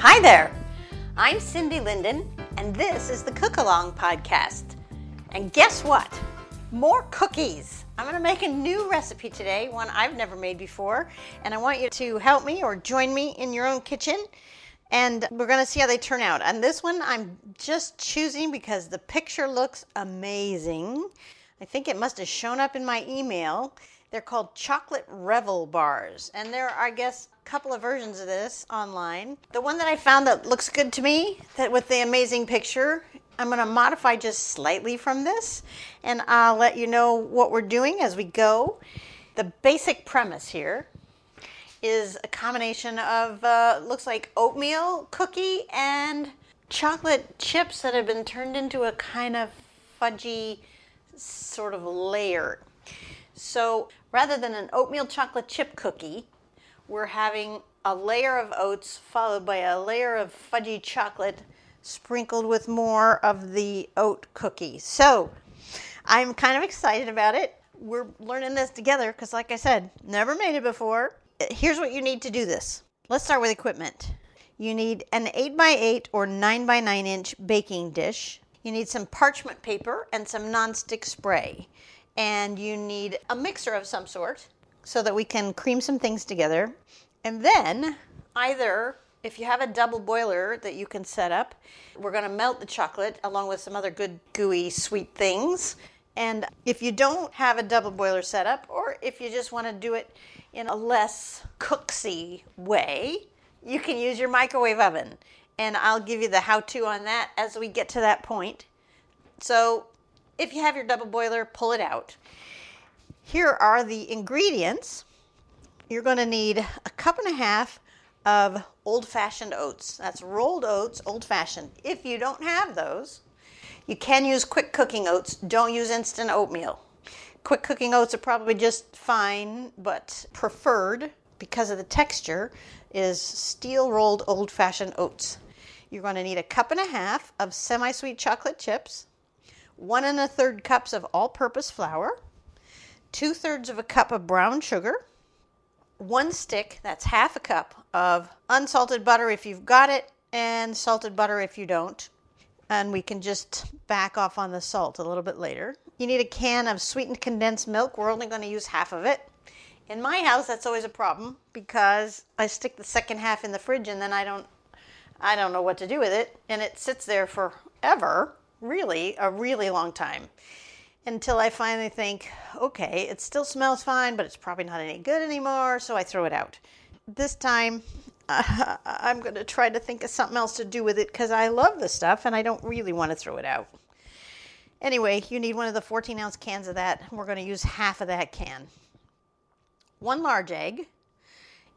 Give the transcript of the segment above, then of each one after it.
Hi there. I'm Cindy Linden, and this is the Cook Along Podcast. And guess what? More cookies. I'm going to make a new recipe today, one I've never made before, and I want you to help me or join me in your own kitchen. And we're going to see how they turn out. And this one I'm just choosing because the picture looks amazing. I think it must have shown up in my email. They're called chocolate revel bars, and there are, I guess, a couple of versions of this online. The one that I found that looks good to me, that with the amazing picture, I'm going to modify just slightly from this, and I'll let you know what we're doing as we go. The basic premise here is a combination of uh, looks like oatmeal cookie and chocolate chips that have been turned into a kind of fudgy sort of layer. So rather than an oatmeal chocolate chip cookie, we're having a layer of oats followed by a layer of fudgy chocolate sprinkled with more of the oat cookie. So I'm kind of excited about it. We're learning this together because, like I said, never made it before. Here's what you need to do this. Let's start with equipment. You need an 8x8 or 9x9 inch baking dish. You need some parchment paper and some nonstick spray and you need a mixer of some sort so that we can cream some things together. And then, either if you have a double boiler that you can set up, we're going to melt the chocolate along with some other good, gooey, sweet things. And if you don't have a double boiler set up, or if you just want to do it in a less cooksy way, you can use your microwave oven. And I'll give you the how to on that as we get to that point. So, if you have your double boiler, pull it out. Here are the ingredients. You're going to need a cup and a half of old fashioned oats. That's rolled oats, old fashioned. If you don't have those, you can use quick cooking oats. Don't use instant oatmeal. Quick cooking oats are probably just fine, but preferred because of the texture is steel rolled old fashioned oats. You're going to need a cup and a half of semi sweet chocolate chips, one and a third cups of all purpose flour, two thirds of a cup of brown sugar, one stick, that's half a cup of unsalted butter if you've got it, and salted butter if you don't. And we can just back off on the salt a little bit later. You need a can of sweetened condensed milk. We're only going to use half of it. In my house, that's always a problem because I stick the second half in the fridge and then I don't I don't know what to do with it and it sits there forever, really a really long time until I finally think, okay, it still smells fine, but it's probably not any good anymore, so I throw it out. This time, uh, I'm going to try to think of something else to do with it because I love the stuff and I don't really want to throw it out. Anyway, you need one of the 14 ounce cans of that. We're going to use half of that can. One large egg.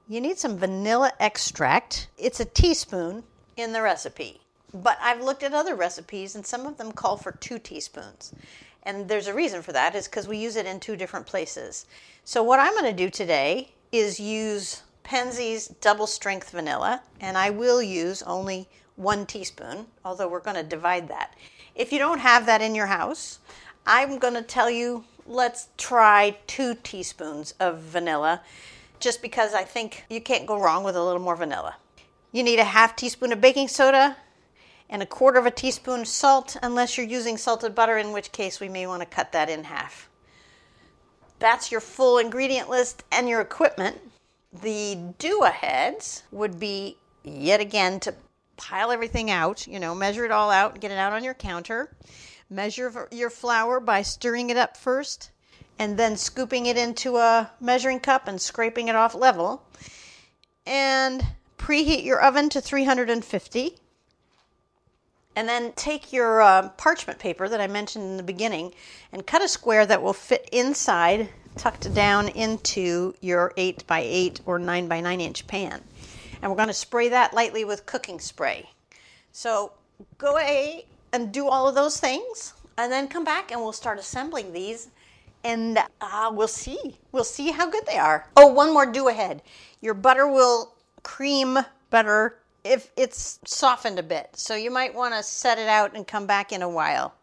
You need some vanilla extract. It's a teaspoon in the recipe. But I've looked at other recipes and some of them call for two teaspoons. And there's a reason for that is because we use it in two different places. So what I'm going to do today is use Penzeys double strength vanilla, and I will use only one teaspoon, although we're going to divide that. If you don't have that in your house, I'm going to tell you let's try two teaspoons of vanilla. just because I think you can't go wrong with a little more vanilla. You need a half teaspoon of baking soda and a quarter of a teaspoon salt, unless you're using salted butter, in which case we may want to cut that in half. That's your full ingredient list and your equipment. The do aheads would be yet again to pile everything out, you know, measure it all out, get it out on your counter. Measure your flour by stirring it up first and then scooping it into a measuring cup and scraping it off level. And preheat your oven to 350. And then take your uh, parchment paper that I mentioned in the beginning and cut a square that will fit inside, tucked down into your 8 by 8 or 9 by 9 inch pan. And we're going to spray that lightly with cooking spray. So go away and do all of those things, and then come back and we'll start assembling these. And uh, we'll see. We'll see how good they are. Oh, one more do ahead. Your butter will cream better if it's softened a bit. So you might want to set it out and come back in a while.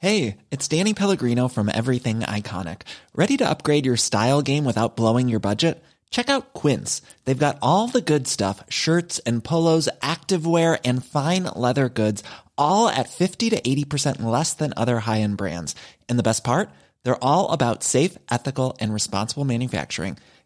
Hey, it's Danny Pellegrino from Everything Iconic. Ready to upgrade your style game without blowing your budget? Check out Quince. They've got all the good stuff shirts and polos, activewear, and fine leather goods, all at 50 to 80% less than other high end brands. And the best part? They're all about safe, ethical, and responsible manufacturing.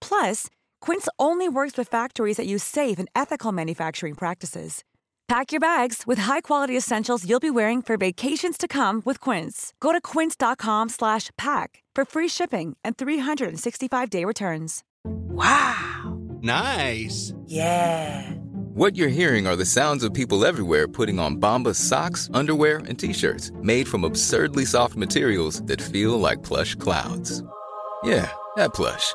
Plus, Quince only works with factories that use safe and ethical manufacturing practices. Pack your bags with high-quality essentials you'll be wearing for vacations to come with Quince. Go to quince.com/pack for free shipping and 365-day returns. Wow. Nice. Yeah. What you're hearing are the sounds of people everywhere putting on Bombas socks, underwear, and t-shirts made from absurdly soft materials that feel like plush clouds. Yeah, that plush.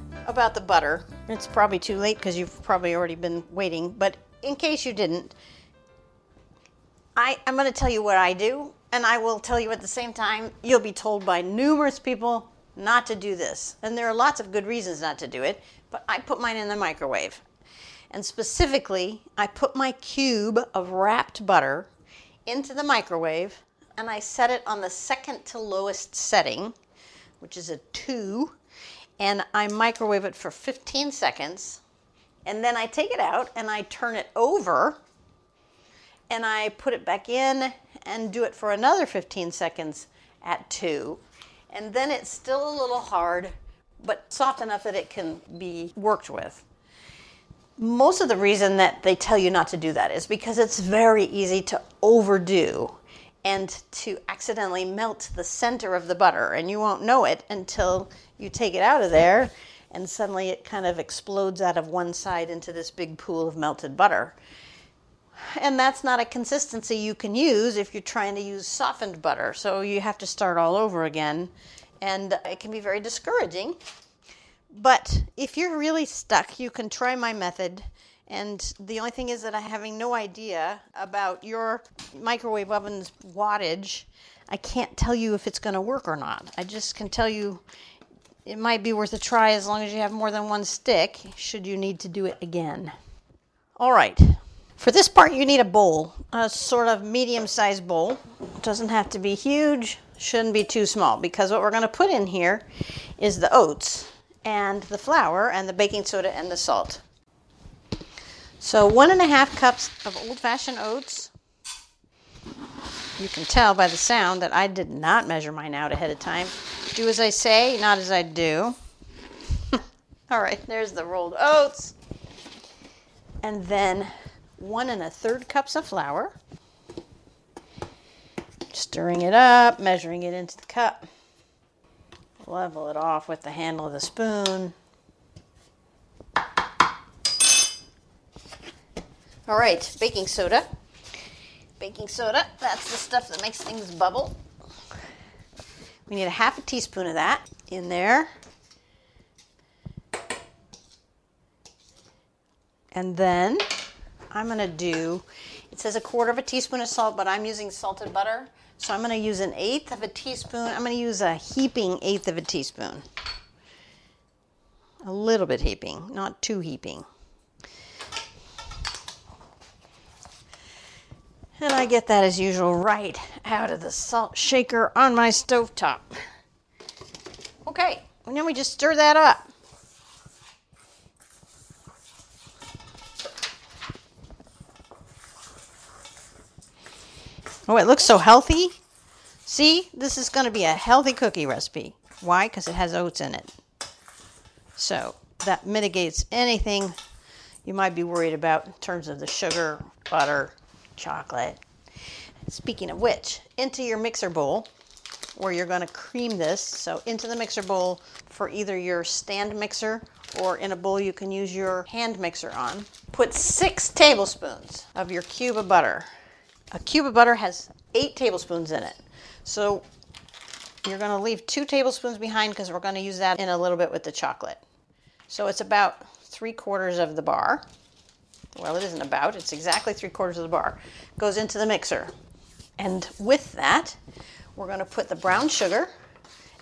about the butter. It's probably too late because you've probably already been waiting, but in case you didn't, I, I'm going to tell you what I do, and I will tell you at the same time, you'll be told by numerous people not to do this. And there are lots of good reasons not to do it, but I put mine in the microwave. And specifically, I put my cube of wrapped butter into the microwave and I set it on the second to lowest setting, which is a two, and I microwave it for 15 seconds. And then I take it out and I turn it over and I put it back in and do it for another 15 seconds at two. And then it's still a little hard, but soft enough that it can be worked with. Most of the reason that they tell you not to do that is because it's very easy to overdo and to accidentally melt the center of the butter, and you won't know it until you take it out of there and suddenly it kind of explodes out of one side into this big pool of melted butter. And that's not a consistency you can use if you're trying to use softened butter. So you have to start all over again. And it can be very discouraging. But if you're really stuck, you can try my method. And the only thing is that I'm having no idea about your microwave oven's wattage. I can't tell you if it's going to work or not. I just can tell you it might be worth a try as long as you have more than one stick, should you need to do it again. All right. For this part, you need a bowl, a sort of medium sized bowl. It doesn't have to be huge, shouldn't be too small, because what we're going to put in here is the oats and the flour and the baking soda and the salt. So, one and a half cups of old fashioned oats. You can tell by the sound that I did not measure mine out ahead of time. Do as I say, not as I do. All right, there's the rolled oats. And then one and a third cups of flour. Stirring it up, measuring it into the cup. Level it off with the handle of the spoon. All right, baking soda. Baking soda, that's the stuff that makes things bubble. We need a half a teaspoon of that in there. And then I'm going to do, it says a quarter of a teaspoon of salt, but I'm using salted butter. So I'm going to use an eighth of a teaspoon. I'm going to use a heaping eighth of a teaspoon. A little bit heaping, not too heaping. And I get that as usual right out of the salt shaker on my stove top. Okay, and then we just stir that up. Oh, it looks so healthy. See, this is going to be a healthy cookie recipe. Why? Because it has oats in it. So that mitigates anything you might be worried about in terms of the sugar, butter, chocolate. Speaking of which, into your mixer bowl where you're going to cream this. So into the mixer bowl for either your stand mixer or in a bowl you can use your hand mixer on. Put six tablespoons of your cube of butter. A cube of butter has eight tablespoons in it. So you're going to leave two tablespoons behind because we're going to use that in a little bit with the chocolate. So it's about three quarters of the bar. Well, it isn't about, it's exactly three quarters of the bar. Goes into the mixer. And with that, we're going to put the brown sugar,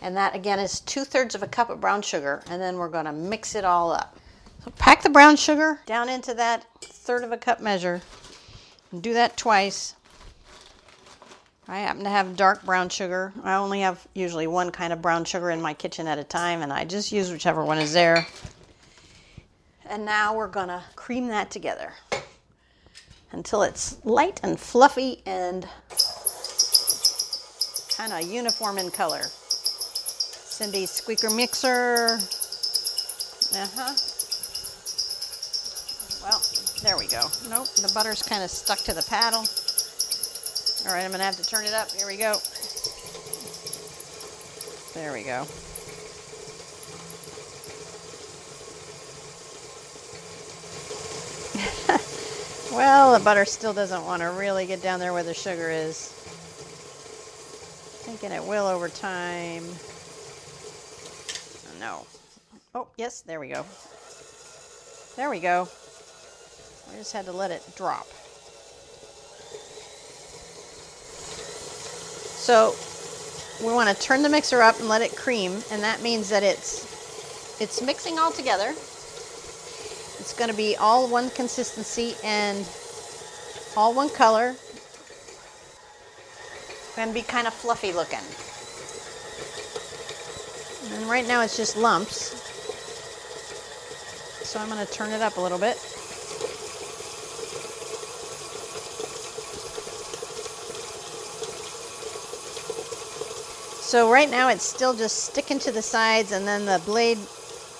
and that again is two thirds of a cup of brown sugar, and then we're going to mix it all up. So pack the brown sugar down into that third of a cup measure. And do that twice. I happen to have dark brown sugar. I only have usually one kind of brown sugar in my kitchen at a time, and I just use whichever one is there. And now we're to cream that together until it's light and fluffy and kind of uniform in color. Cindy's squeaker mixer. Uh huh. Well, there we go. Nope, the butter's kind of stuck to the paddle. All right, I'm to have to turn it up. Here we go. There we go. Well, the butter still doesn't want to really get down there where the sugar is. Thinking it will over time. Oh, no. Oh, yes, there we go. There we go. I just had to let it drop. So we want to turn the mixer up and let it cream, and that means that it's it's mixing all together. It's going to be all one consistency and all one color. To be kind of fluffy looking. And right now it's just lumps. So I'm going to turn it up a little bit. So right now it's still just sticking to the sides and then the blade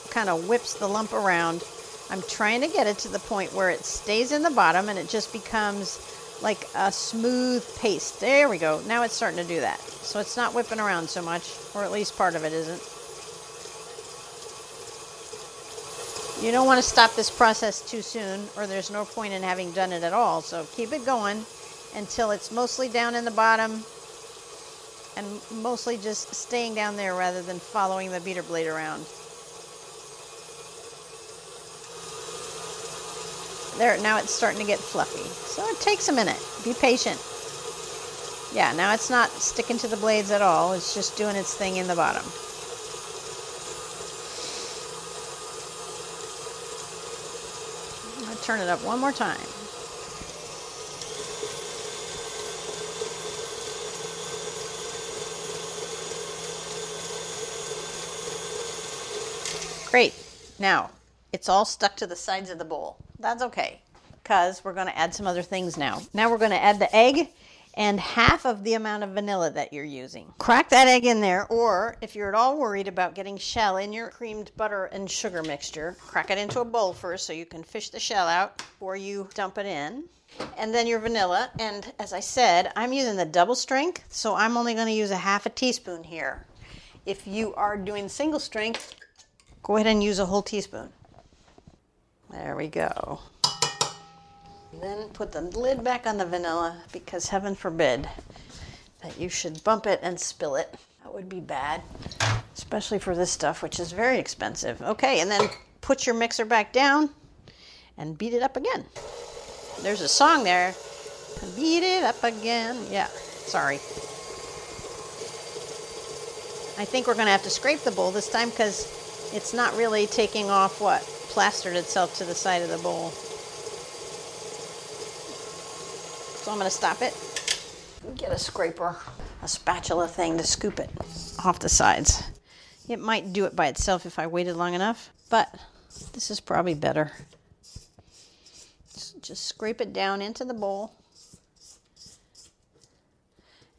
kind of whips the lump around. I'm trying to get it to the point where it stays in the bottom and it just becomes like a smooth paste. There we go. Now it's starting to do that. So it's not whipping around so much, or at least part of it isn't. You don't want to stop this process too soon, or there's no point in having done it at all. So keep it going until it's mostly down in the bottom and mostly just staying down there rather than following the beater blade around. There, now it's starting to get fluffy. So it takes a minute. Be patient. Yeah, now it's not sticking to the blades at all. It's just doing its thing in the bottom. I'll turn it up one more time. Great. Now, it's all stuck to the sides of the bowl. That's okay, because we're going to add some other things now. Now we're going to add the egg and half of the amount of vanilla that you're using. Crack that egg in there, or if you're at all worried about getting shell in your creamed butter and sugar mixture, crack it into a bowl first so you can fish the shell out before you dump it in. And then your vanilla, and as I said, I'm using the double strength, so I'm only going to use a half a teaspoon here. If you are doing single strength, go ahead and use a whole teaspoon. There we go. Then put the lid back on the vanilla because heaven forbid that you should bump it and spill it. That would be bad, especially for this stuff, which is very expensive. Okay, and then put your mixer back down and beat it up again. There's a song there. Beat it up again. Yeah, sorry. I think we're going to have to scrape the bowl this time because it's not really taking off what plastered itself to the side of the bowl. So I'm going to stop it. Get a scraper, a spatula thing to scoop it off the sides. It might do it by itself if I waited long enough, but this is probably better. Just scrape it down into the bowl.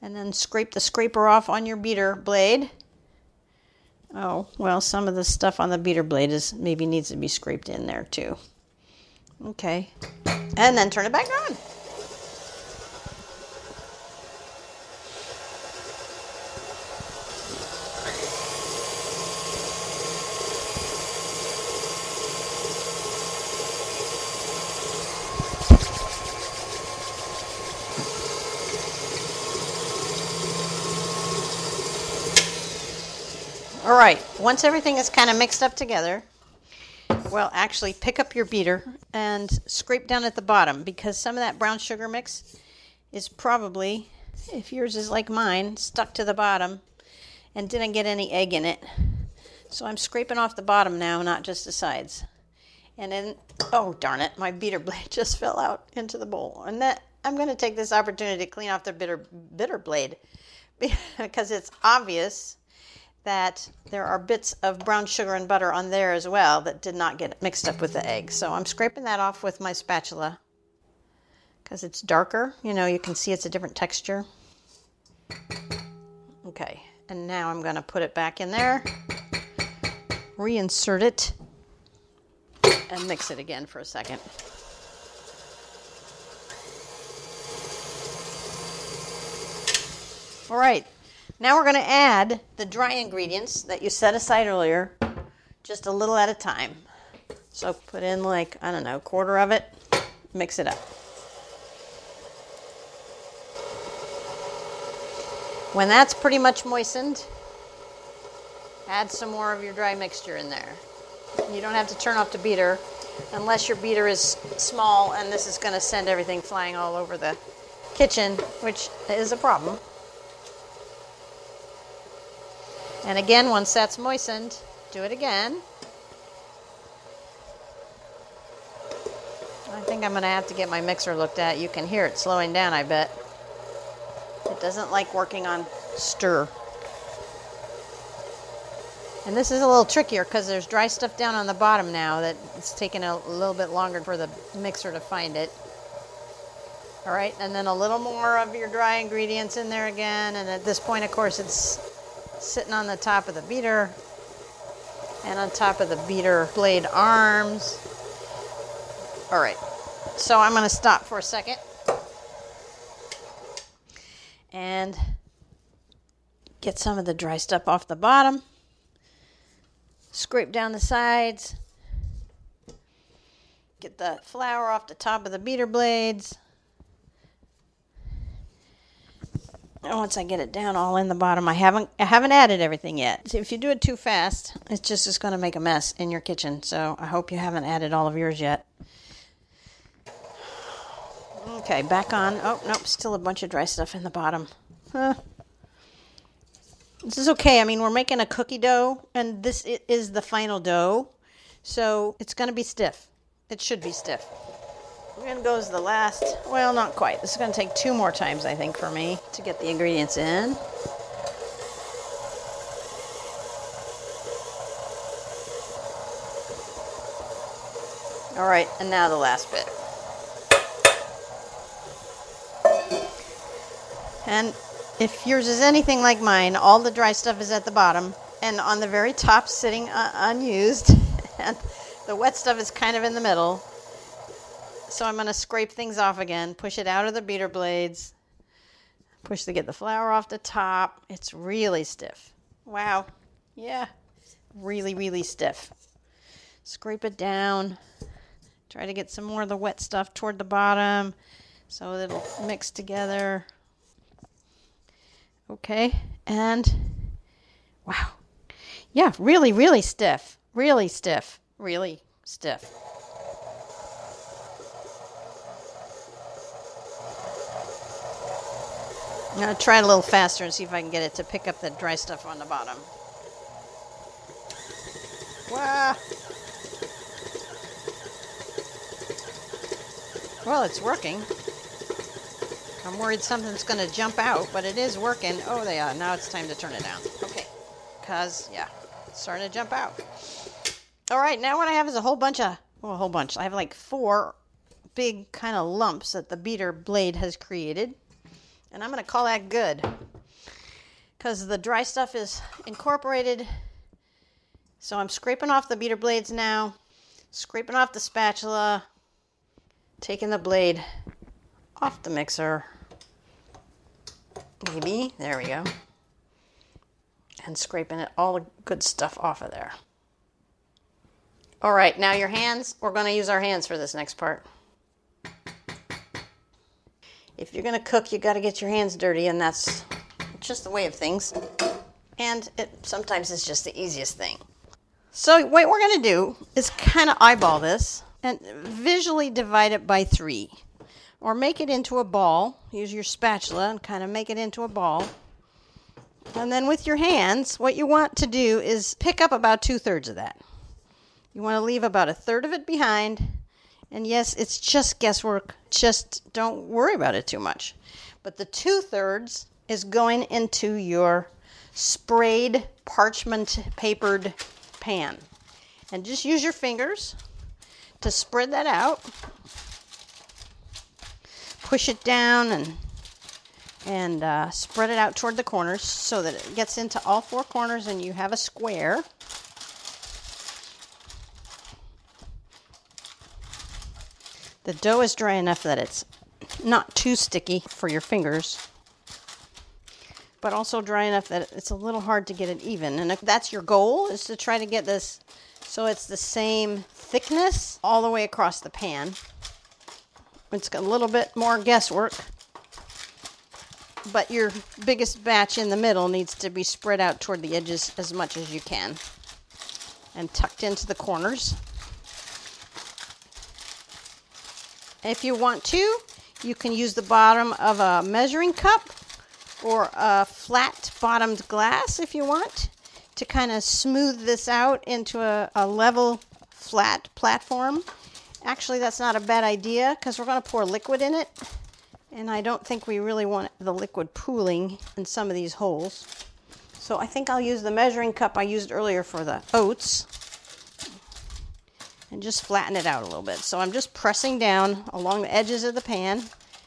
And then scrape the scraper off on your beater blade. Oh, well, some of the stuff on the beater blade is maybe needs to be scraped in there too. Okay. And then turn it back on. All right, once everything is kind of mixed up together, well, actually, pick up your beater and scrape down at the bottom because some of that brown sugar mix is probably, if yours is like mine, stuck to the bottom and didn't get any egg in it. So I'm scraping off the bottom now, not just the sides. And then, oh darn it, my beater blade just fell out into the bowl. And that I'm going to take this opportunity to clean off the bitter bitter blade because it's obvious that there are bits of brown sugar and butter on there as well that did not get mixed up with the egg. So I'm scraping that off with my spatula because it's darker. You know, you can see it's a different texture. Okay, and now I'm going to put it back in there, reinsert it, and mix it again for a second. All right, now we're going to add the dry ingredients that you set aside earlier, just a little at a time. So put in like, I don't know, a quarter of it, mix it up. When that's pretty much moistened, add some more of your dry mixture in there. You don't have to turn off the beater unless your beater is small and this is going to send everything flying all over the kitchen, which is a problem. And again, once that's moistened, do it again. I think I'm going to have to get my mixer looked at. You can hear it slowing down, I bet. It doesn't like working on stir. And this is a little trickier because there's dry stuff down on the bottom now that it's taking a little bit longer for the mixer to find it. All right, and then a little more of your dry ingredients in there again. And at this point, of course, it's sitting on the top of the beater and on top of the beater blade arms. All right, so I'm going to stop for a second and get some of the dry stuff off the bottom. Scrape down the sides. Get the flour off the top of the beater blades. Once I get it down all in the bottom, I haven't I haven't added everything yet. So if you do it too fast, it's just it's going to make a mess in your kitchen. So I hope you haven't added all of yours yet. Okay, back on. Oh, nope, still a bunch of dry stuff in the bottom. Huh. This is okay. I mean, we're making a cookie dough, and this is the final dough. So it's going to be stiff. It should be stiff. We're gonna go the last, well, not quite. This is gonna take two more times, I think, for me to get the ingredients in. All right, and now the last bit. And if yours is anything like mine, all the dry stuff is at the bottom and on the very top sitting uh, unused, and the wet stuff is kind of in the middle. So I'm going to scrape things off again, push it out of the beater blades, push to get the flour off the top. It's really stiff. Wow. Yeah. Really, really stiff. Scrape it down. Try to get some more of the wet stuff toward the bottom so it'll mix together. Okay, and wow. Yeah, really, really stiff. Really stiff. Really stiff. I'm going to try it a little faster and see if I can get it to pick up the dry stuff on the bottom. Wow. Well, it's working. I'm worried something's going to jump out, but it is working. Oh, they are. Now it's time to turn it down. Okay. Because, yeah, it's starting to jump out. All right, now what I have is a whole bunch of, well, a whole bunch. I have like four big kind of lumps that the beater blade has created. And I'm going to call that good. Because the dry stuff is incorporated. So I'm scraping off the beater blades now, scraping off the spatula, taking the blade off the mixer. Maybe. There we go. And scraping it, all the good stuff off of there. All right, now your hands. We're going to use our hands for this next part. If you're going to cook, you got to get your hands dirty, and that's just the way of things. And it sometimes is just the easiest thing. So what we're going to do is kind of eyeball this and visually divide it by three or make it into a ball. Use your spatula and kind of make it into a ball. And then with your hands, what you want to do is pick up about two thirds of that. You want to leave about a third of it behind. And yes, it's just guesswork. Just don't worry about it too much. But the two thirds is going into your sprayed parchment papered pan. And just use your fingers to spread that out push it down and and uh, spread it out toward the corners so that it gets into all four corners and you have a square. The dough is dry enough that it's not too sticky for your fingers, but also dry enough that it's a little hard to get it even. And if that's your goal, is to try to get this so it's the same thickness all the way across the pan. It's got a little bit more guesswork. But your biggest batch in the middle needs to be spread out toward the edges as much as you can and tucked into the corners. If you want to, you can use the bottom of a measuring cup or a flat bottomed glass if you want to kind of smooth this out into a, a level flat platform Actually, that's not a bad idea because we're going to pour liquid in it. And I don't think we really want the liquid pooling in some of these holes. So I think I'll use the measuring cup I used earlier for the oats and just flatten it out a little bit. So I'm just pressing down along the edges of the pan,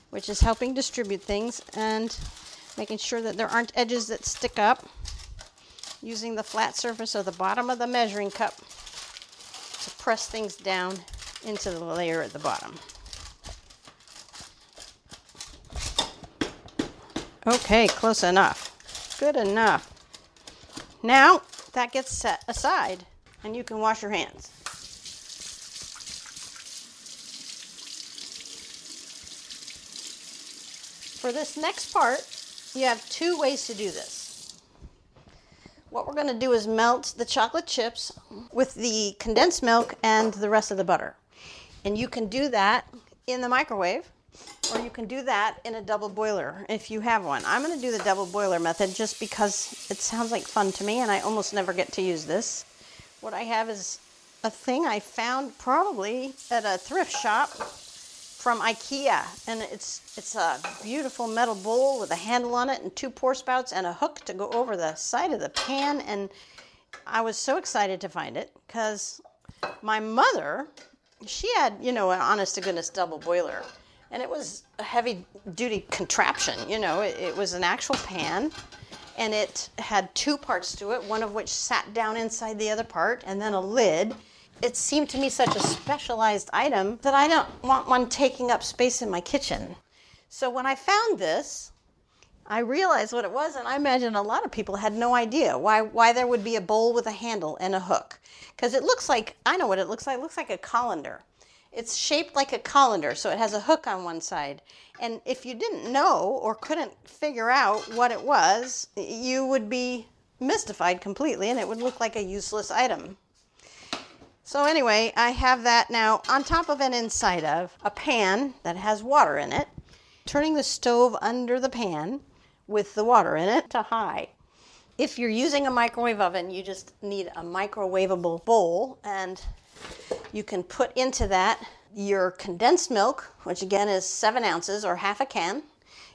which is helping distribute things and making sure that there aren't edges that stick up. Using the flat surface of the bottom of the measuring cup to press things down into the layer at the bottom. Okay, close enough. Good enough. Now that gets set aside and you can wash your hands. For this next part, you have two ways to do this. What we're going to do is melt the chocolate chips with the condensed milk and the rest of the butter. And you can do that in the microwave or you can do that in a double boiler if you have one. I'm going to do the double boiler method just because it sounds like fun to me and I almost never get to use this. What I have is a thing I found probably at a thrift shop from IKEA, and it's it's a beautiful metal bowl with a handle on it and two pour spouts and a hook to go over the side of the pan. And I was so excited to find it because my mother, she had you know an honest to goodness double boiler, and it was a heavy duty contraption. You know, it, it was an actual pan. And it had two parts to it, one of which sat down inside the other part, and then a lid it seemed to me such a specialized item that I don't want one taking up space in my kitchen. So when I found this, I realized what it was, and I imagine a lot of people had no idea why, why there would be a bowl with a handle and a hook. Because it looks like, I know what it looks like, it looks like a colander. It's shaped like a colander, so it has a hook on one side. And if you didn't know or couldn't figure out what it was, you would be mystified completely, and it would look like a useless item. So anyway, I have that now on top of and inside of a pan that has water in it. Turning the stove under the pan with the water in it to high. If you're using a microwave oven, you just need a microwavable bowl and you can put into that your condensed milk, which again is seven ounces or half a can,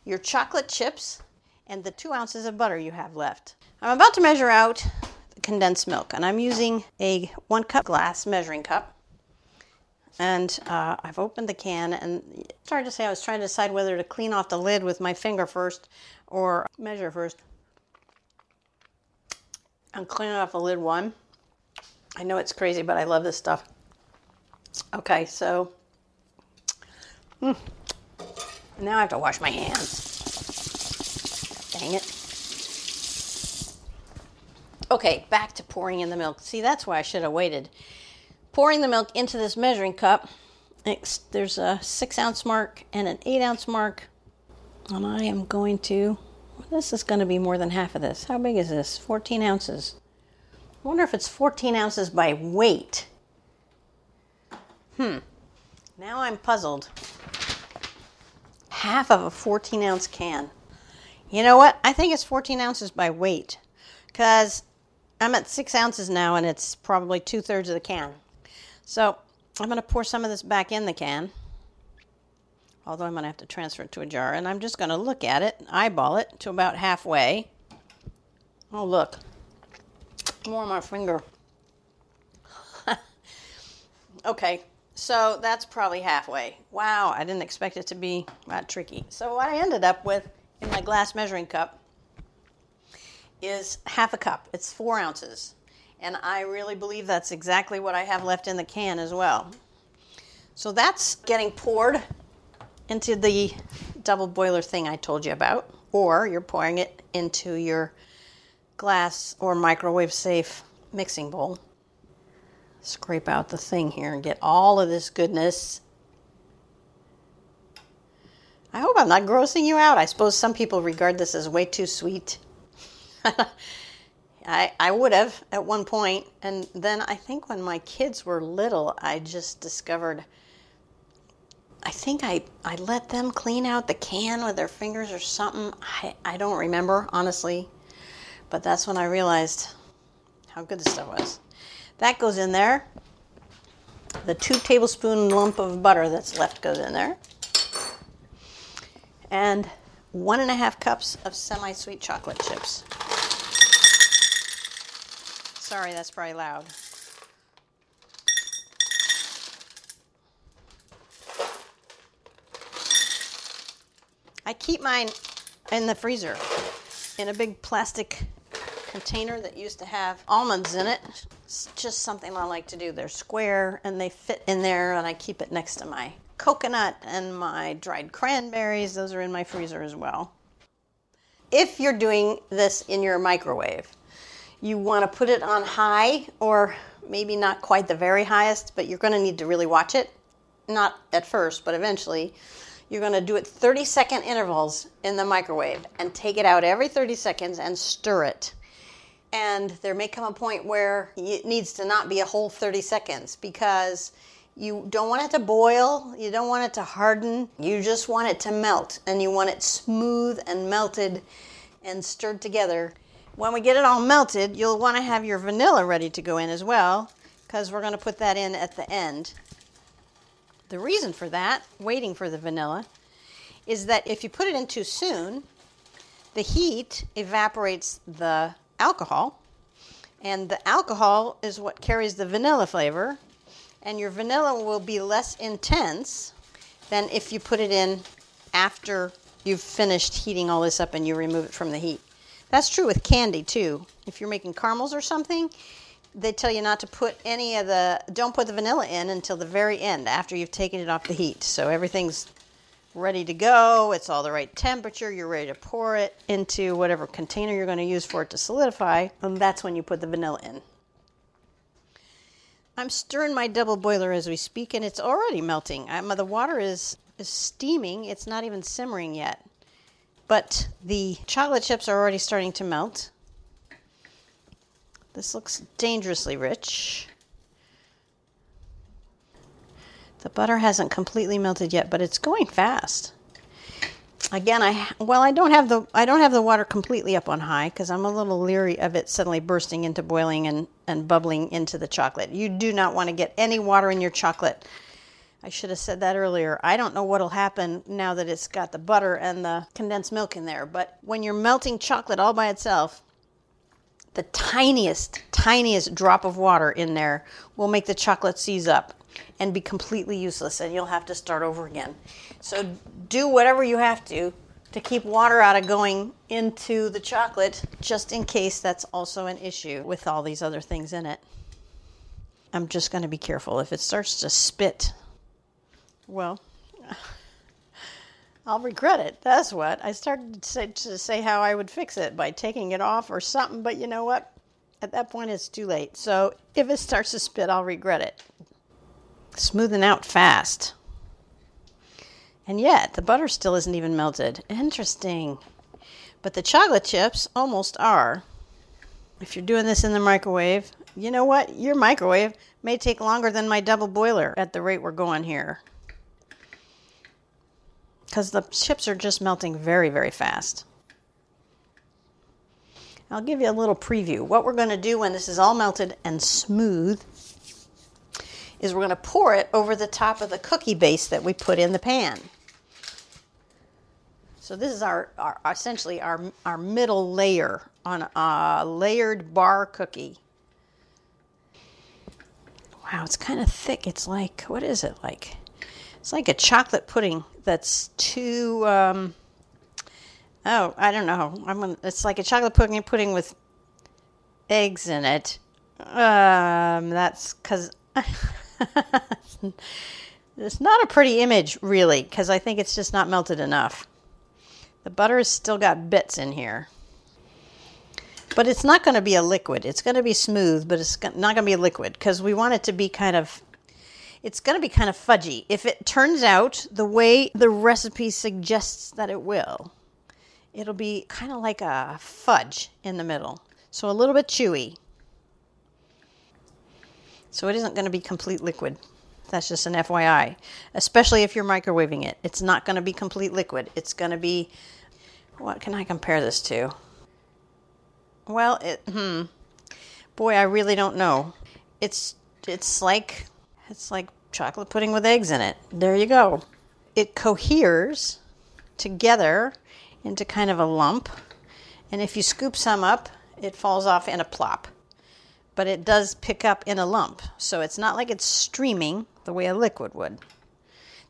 your chocolate chips, and the two ounces of butter you have left. I'm about to measure out condensed milk. And I'm using a one cup glass measuring cup. And uh, I've opened the can, and hard to say. I was trying to decide whether to clean off the lid with my finger first or measure first. I'm cleaning off the lid one. I know it's crazy, but I love this stuff. Okay, so hmm. now I have to wash my hands. Dang it. Okay, back to pouring in the milk. See, that's why I should have waited. Pouring the milk into this measuring cup. there's a six ounce mark and an eight ounce mark. And I am going to, this is going to be more than half of this. How big is this? 14 ounces. I wonder if it's 14 ounces by weight. Hmm. Now I'm puzzled. Half of a 14 ounce can. You know what? I think it's 14 ounces by weight because I'm at six ounces now, and it's probably two thirds of the can. So I'm going to pour some of this back in the can, although I'm going to have to transfer it to a jar. And I'm just going to look at it, eyeball it to about halfway. Oh, look. More on my finger. okay, so that's probably halfway. Wow, I didn't expect it to be that tricky. So what I ended up with in my glass measuring cup is half a cup. It's four ounces. And I really believe that's exactly what I have left in the can as well. So that's getting poured into the double boiler thing I told you about, or you're pouring it into your glass or microwave safe mixing bowl. Scrape out the thing here and get all of this goodness. I hope I'm not grossing you out. I suppose some people regard this as way too sweet. I, I would have at one point, and then I think when my kids were little, I just discovered. I think I, I let them clean out the can with their fingers or something. I, I don't remember, honestly. But that's when I realized how good the stuff was. That goes in there. The two tablespoon lump of butter that's left goes in there. And one and a half cups of semi sweet chocolate chips. Sorry, that's probably loud. I keep mine in the freezer in a big plastic container that used to have almonds in it. It's just something I like to do. They're square and they fit in there, and I keep it next to my coconut and my dried cranberries. Those are in my freezer as well. If you're doing this in your microwave, you want to put it on high or maybe not quite the very highest, but you're going to need to really watch it. Not at first, but eventually. You're going to do it 30 second intervals in the microwave and take it out every 30 seconds and stir it. And there may come a point where it needs to not be a whole 30 seconds because you don't want it to boil, you don't want it to harden, you just want it to melt and you want it smooth and melted and stirred together when we get it all melted, you'll want to have your vanilla ready to go in as well because we're going to put that in at the end. The reason for that, waiting for the vanilla, is that if you put it in too soon, the heat evaporates the alcohol, and the alcohol is what carries the vanilla flavor, and your vanilla will be less intense than if you put it in after you've finished heating all this up and you remove it from the heat. That's true with candy too. If you're making caramels or something, they tell you not to put any of the don't put the vanilla in until the very end after you've taken it off the heat. So everything's ready to go. It's all the right temperature. You're ready to pour it into whatever container you're going to use for it to solidify, and that's when you put the vanilla in. I'm stirring my double boiler as we speak, and it's already melting. I'm, the water is, is steaming. It's not even simmering yet. But the chocolate chips are already starting to melt. This looks dangerously rich. The butter hasn't completely melted yet, but it's going fast. Again, I well, I don't have the I don't have the water completely up on high because I'm a little leery of it suddenly bursting into boiling and and bubbling into the chocolate. You do not want to get any water in your chocolate. I should have said that earlier. I don't know what'll happen now that it's got the butter and the condensed milk in there, but when you're melting chocolate all by itself, the tiniest, tiniest drop of water in there will make the chocolate seize up and be completely useless, and you'll have to start over again. So do whatever you have to to keep water out of going into the chocolate, just in case that's also an issue with all these other things in it. I'm just going to be careful. If it starts to spit, well, I'll regret it. That's what. I started to say, to say how I would fix it by taking it off or something, but you know what? At that point, it's too late. So if it starts to spit, I'll regret it smoothing out fast. And yet, the butter still isn't even melted. Interesting. But the chocolate chips almost are. If you're doing this in the microwave, you know what? Your microwave may take longer than my double boiler at the rate we're going here. Because the chips are just melting very, very fast. I'll give you a little preview. What we're going to do when this is all melted and smooth is we're going to pour it over the top of the cookie base that we put in the pan. So this is our, our essentially our, our middle layer on a layered bar cookie. Wow, it's kind of thick. It's like, what is it like? It's like a chocolate pudding that's too, um, oh, I don't know. I'm gonna, it's like a chocolate pudding pudding with eggs in it. Um, that's because it's not a pretty image, really, because I think it's just not melted enough. The butter has still got bits in here. But it's not going to be a liquid. It's going to be smooth, but it's not going to be a liquid because we want it to be kind of it's going to be kind of fudgy. If it turns out the way the recipe suggests that it will, it'll be kind of like a fudge in the middle. So a little bit chewy. So it isn't going to be complete liquid. That's just an FYI. Especially if you're microwaving it. It's not going to be complete liquid. It's going to be what can I compare this to? Well, it hmm. Boy, I really don't know. It's it's like it's like chocolate pudding with eggs in it. There you go. It coheres together into kind of a lump. And if you scoop some up, it falls off in a plop but it does pick up in a lump. So it's not like it's streaming the way a liquid would.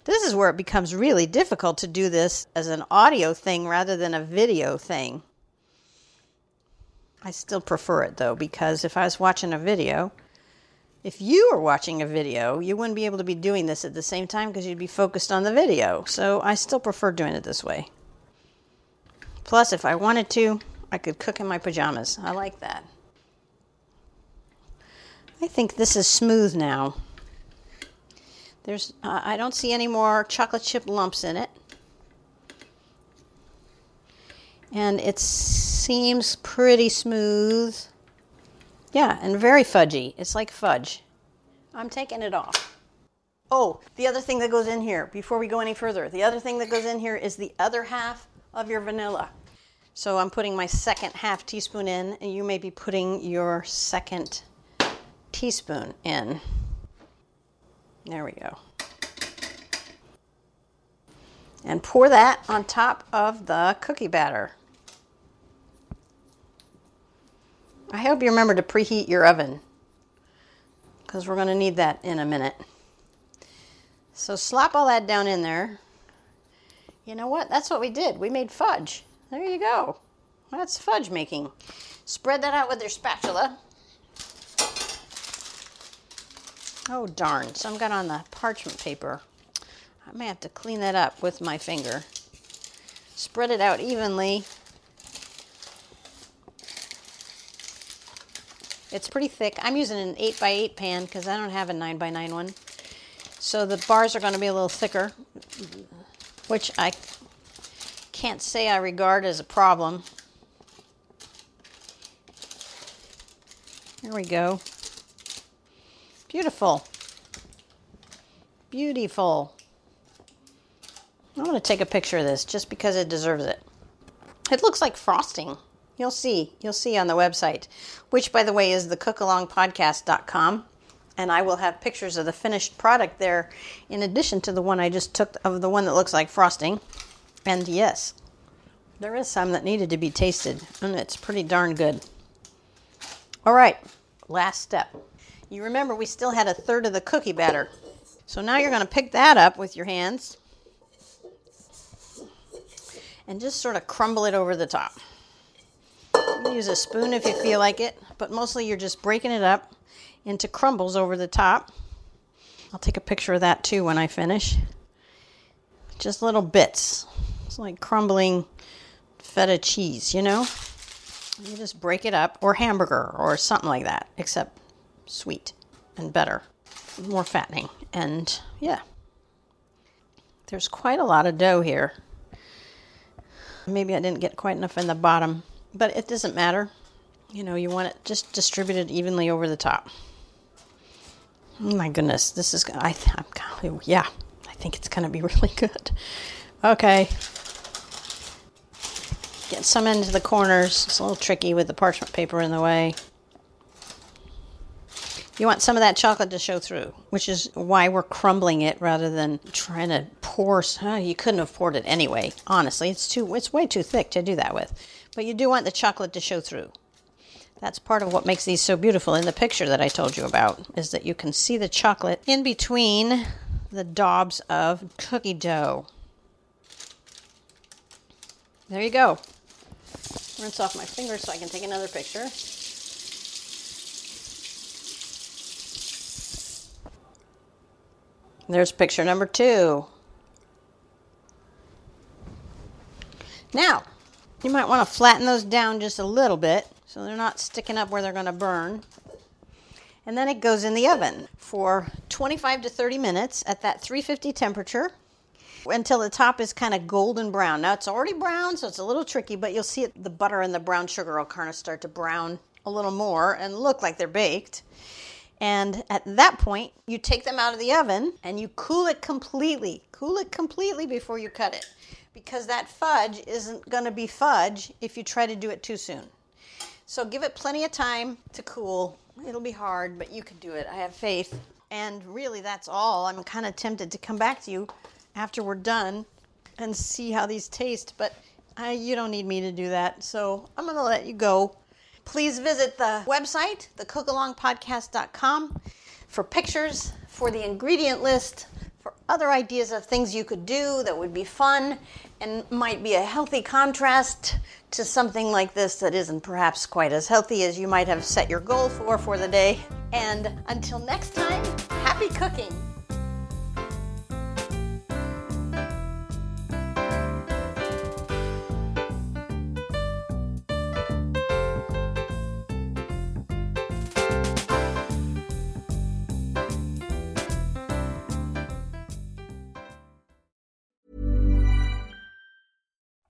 This is where it becomes really difficult to do this as an audio thing rather than a video thing. I still prefer it though, because if I was watching a video, if you were watching a video, you wouldn't be able to be doing this at the same time because you'd be focused on the video. So I still prefer doing it this way. Plus, if I wanted to, I could cook in my pajamas. I like that. I think this is smooth now. There's, uh, I don't see any more chocolate chip lumps in it. And it seems pretty smooth. Yeah, and very fudgy. It's like fudge. I'm taking it off. Oh, the other thing that goes in here, before we go any further, the other thing that goes in here is the other half of your vanilla. So I'm putting my second half teaspoon in, and you may be putting your second teaspoon in. There we go. And pour that on top of the cookie batter. I hope you remember to preheat your oven because we're going to need that in a minute. So slop all that down in there. You know what? That's what we did. We made fudge. There you go. That's fudge making. Spread that out with your spatula. Oh darn, some got on the parchment paper. I may have to clean that up with my finger. Spread it out evenly. It's pretty thick. I'm using an 8 by 8 pan because I don't have a 9 by 9 one. So the bars are going to be a little thicker, which I can't say I regard as a problem. There we go. Beautiful. Beautiful. I'm going to take a picture of this just because it deserves it. It looks like frosting. You'll see. You'll see on the website, which, by the way, is the cookalongpodcast.com. And I will have pictures of the finished product there in addition to the one I just took of the one that looks like frosting. And yes, there is some that needed to be tasted, and it's pretty darn good. All right, last step. You remember we still had a third of the cookie batter. So now you're going to pick that up with your hands and just sort of crumble it over the top. Use a spoon if you feel like it, but mostly you're just breaking it up into crumbles over the top. I'll take a picture of that too when I finish. Just little bits. It's like crumbling feta cheese, you know? You just break it up, or hamburger, or something like that, except sweet and better, more fattening. And yeah, there's quite a lot of dough here. Maybe I didn't get quite enough in the bottom, but it doesn't matter. You know, you want it just distributed evenly over the top. Oh my goodness, this is I I'm yeah, I think it's to be really good. Okay. Get some into the corners. It's a little tricky with the parchment paper in the way. You want some of that chocolate to show through, which is why we're crumbling it rather than trying to pour. Oh, you couldn't have poured it anyway. Honestly, it's too it's way too thick to do that with. But you do want the chocolate to show through. That's part of what makes these so beautiful in the picture that I told you about is that you can see the chocolate in between the daubs of cookie dough. There you go. Rinse off my fingers so I can take another picture. There's picture number two. Now, you might want to flatten those down just a little bit so they're not sticking up where they're going to burn. And then it goes in the oven for 25 to 30 minutes at that 350 temperature until the top is kind of golden brown. Now it's already brown, so it's a little tricky, but you'll see it, the butter and the brown sugar will kind of start to brown a little more and look like they're baked. And at that point, you take them out of the oven and you cool it completely. Cool it completely before you cut it because that fudge isn't going to be fudge if you try to do it too soon. So give it plenty of time to cool. It'll be hard, but you can do it. I have faith. And really, that's all. I'm kind of tempted to come back to you after we're done and see how these taste, but I, you don't need me to do that. So I'm going to let you go Please visit the website, thecookalongpodcast.com, for pictures, for the ingredient list, other ideas of things you could do that would be fun and might be a healthy contrast to something like this that isn't perhaps quite as healthy as you might have set your goal for for the day. And until next time, happy cooking!